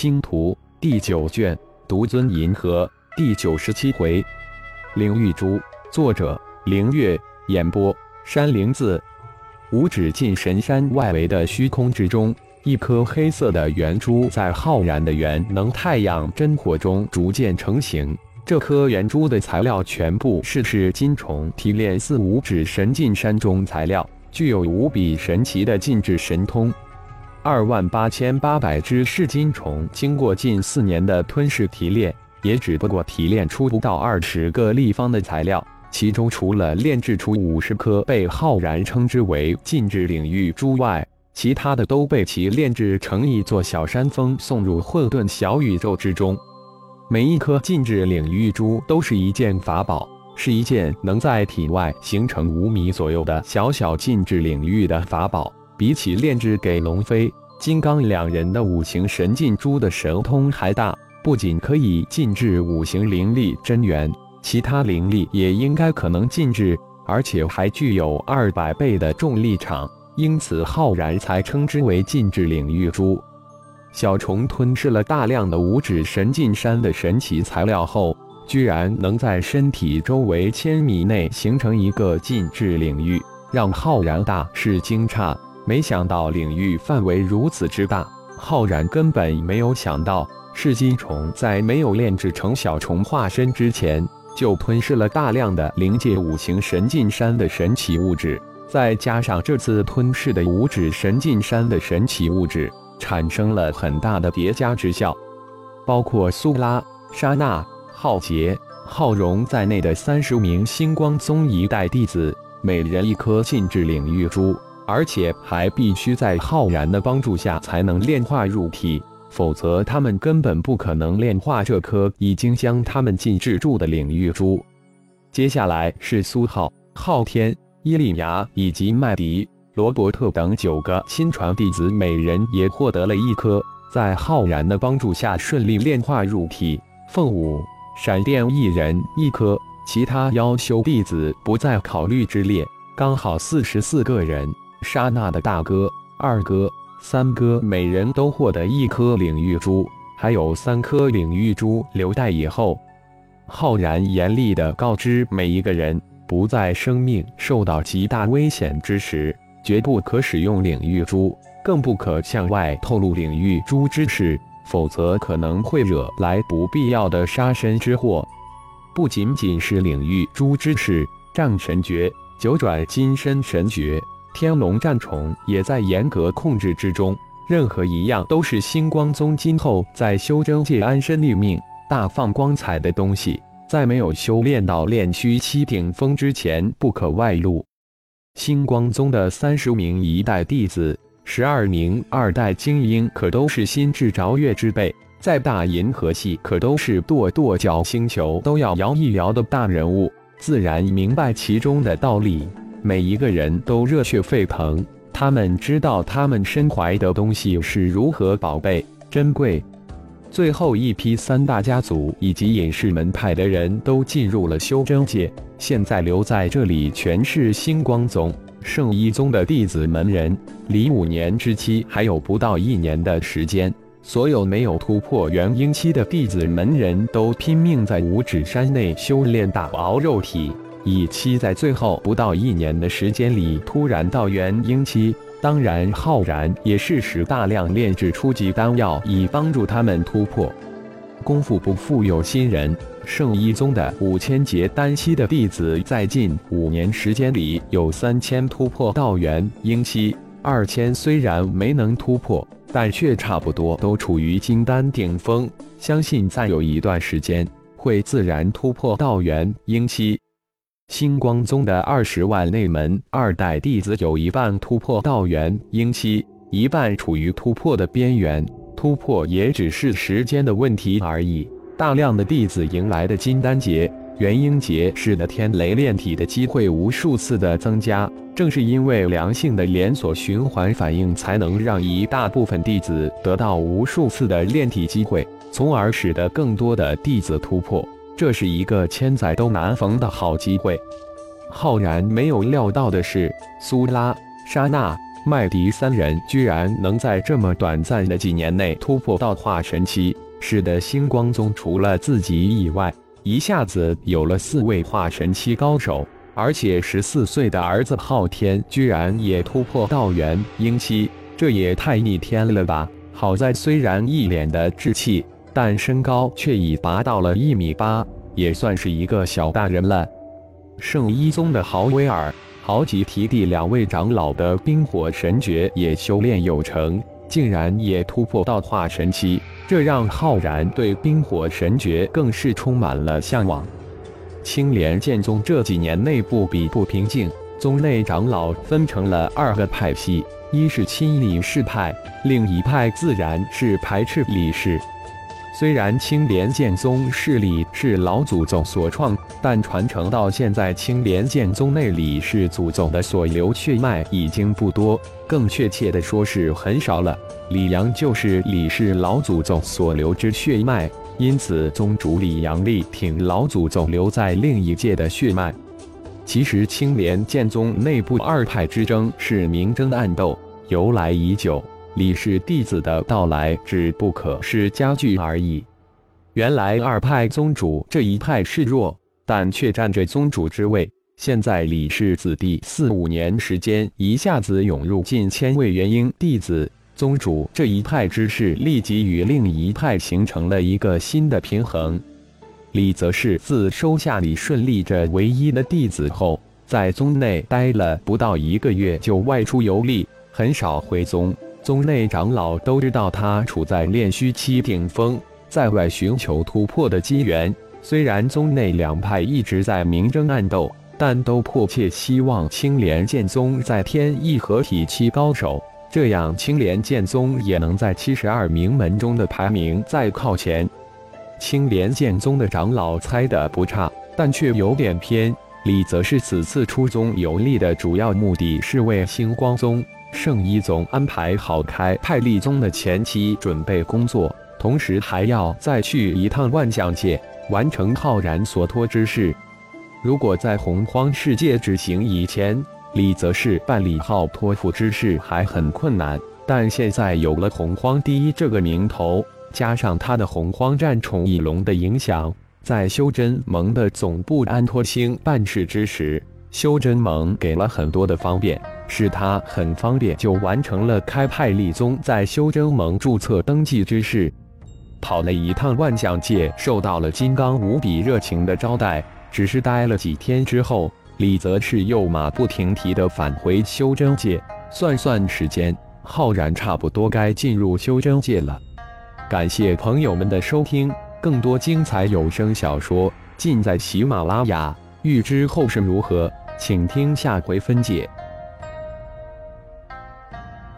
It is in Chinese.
星图第九卷，独尊银河第九十七回，灵玉珠，作者凌月，演播山灵子。五指进神山外围的虚空之中，一颗黑色的圆珠在浩然的元能太阳真火中逐渐成型。这颗圆珠的材料全部是赤金虫提炼四五指神进山中材料，具有无比神奇的禁制神通。二万八千八百只噬金虫经过近四年的吞噬提炼，也只不过提炼出不到二十个立方的材料。其中除了炼制出五十颗被浩然称之为禁制领域珠外，其他的都被其炼制成一座小山峰，送入混沌小宇宙之中。每一颗禁制领域珠都是一件法宝，是一件能在体外形成五米左右的小小禁制领域的法宝。比起炼制给龙飞、金刚两人的五行神禁珠的神通还大，不仅可以禁制五行灵力真元。其他灵力也应该可能禁制，而且还具有二百倍的重力场，因此浩然才称之为禁制领域珠。小虫吞噬了大量的五指神禁山的神奇材料后，居然能在身体周围千米内形成一个禁制领域，让浩然大是惊诧。没想到领域范围如此之大，浩然根本没有想到，噬金虫在没有炼制成小虫化身之前。就吞噬了大量的灵界五行神禁山的神奇物质，再加上这次吞噬的五指神禁山的神奇物质，产生了很大的叠加之效。包括苏拉、沙娜、浩劫、浩荣在内的三十名星光宗一代弟子，每人一颗禁制领域珠，而且还必须在浩然的帮助下才能炼化入体。否则，他们根本不可能炼化这颗已经将他们禁制住的领域珠。接下来是苏浩、昊天、伊利牙以及麦迪、罗伯特等九个亲传弟子，每人也获得了一颗，在浩然的帮助下顺利炼化入体。凤舞、闪电一人一颗，其他妖修弟子不在考虑之列，刚好四十四个人。莎娜的大哥、二哥。三哥每人都获得一颗领域珠，还有三颗领域珠留待以后。浩然严厉地告知每一个人，不在生命受到极大危险之时，绝不可使用领域珠，更不可向外透露领域珠之事，否则可能会惹来不必要的杀身之祸。不仅仅是领域珠之事，战神诀、九转金身神诀。天龙战虫也在严格控制之中，任何一样都是星光宗今后在修真界安身立命、大放光彩的东西，在没有修炼到炼虚期顶峰之前不可外露。星光宗的三十名一代弟子，十二名二代精英，可都是心智卓越之辈，在大银河系可都是跺跺脚星球都要摇一摇的大人物，自然明白其中的道理。每一个人都热血沸腾，他们知道他们身怀的东西是如何宝贝珍贵。最后一批三大家族以及隐士门派的人都进入了修真界，现在留在这里全是星光宗、圣一宗的弟子门人。离五年之期还有不到一年的时间，所有没有突破元婴期的弟子门人都拼命在五指山内修炼大熬肉体。以期在最后不到一年的时间里突然到元婴期，当然浩然也适时大量炼制初级丹药，以帮助他们突破。功夫不负有心人，圣一宗的五千劫丹期的弟子，在近五年时间里有三千突破到元婴期，二千虽然没能突破，但却差不多都处于金丹顶峰，相信再有一段时间会自然突破到元婴期。星光宗的二十万内门二代弟子有一半突破道元婴期，一半处于突破的边缘，突破也只是时间的问题而已。大量的弟子迎来的金丹劫、元婴劫，使得天雷炼体的机会无数次的增加。正是因为良性的连锁循环反应，才能让一大部分弟子得到无数次的炼体机会，从而使得更多的弟子突破。这是一个千载都难逢的好机会。浩然没有料到的是，苏拉、沙娜、麦迪三人居然能在这么短暂的几年内突破到化神期，使得星光宗除了自己以外，一下子有了四位化神期高手。而且十四岁的儿子昊天居然也突破到元婴期，这也太逆天了吧！好在虽然一脸的稚气，但身高却已达到了一米八，也算是一个小大人了。圣一宗的豪威尔、豪吉提弟两位长老的冰火神诀也修炼有成，竟然也突破到化神期，这让浩然对冰火神诀更是充满了向往。青莲剑宗这几年内部比不平静，宗内长老分成了二个派系，一是亲李氏派，另一派自然是排斥李氏。虽然青莲剑宗势力是老祖宗所创，但传承到现在，青莲剑宗内李氏祖宗的所留血脉已经不多，更确切的说是很少了。李阳就是李氏老祖宗所留之血脉。因此，宗主李阳力挺老祖宗留在另一界的血脉。其实，青莲剑宗内部二派之争是明争暗斗，由来已久。李氏弟子的到来只不可是加剧而已。原来二派宗主这一派示弱，但却占着宗主之位。现在李氏子弟四五年时间，一下子涌入近千位元婴弟子。宗主这一派之势立即与另一派形成了一个新的平衡。李则是自收下李顺利这唯一的弟子后，在宗内待了不到一个月就外出游历，很少回宗。宗内长老都知道他处在炼虚期顶峰，在外寻求突破的机缘。虽然宗内两派一直在明争暗斗，但都迫切希望青莲剑宗在天意合体期高手。这样，青莲剑宗也能在七十二名门中的排名再靠前。青莲剑宗的长老猜的不差，但却有点偏。李则是此次出宗游历的主要目的是为星光宗、圣一宗安排好开派立宗的前期准备工作，同时还要再去一趟万象界，完成浩然所托之事。如果在洪荒世界执行以前，李则是办理好托付之事还很困难，但现在有了洪荒第一这个名头，加上他的洪荒战宠翼龙的影响，在修真盟的总部安托星办事之时，修真盟给了很多的方便，使他很方便就完成了开派立宗在修真盟注册登记之事。跑了一趟万象界，受到了金刚无比热情的招待，只是待了几天之后。李则是又马不停蹄地返回修真界，算算时间，浩然差不多该进入修真界了。感谢朋友们的收听，更多精彩有声小说尽在喜马拉雅。欲知后事如何，请听下回分解。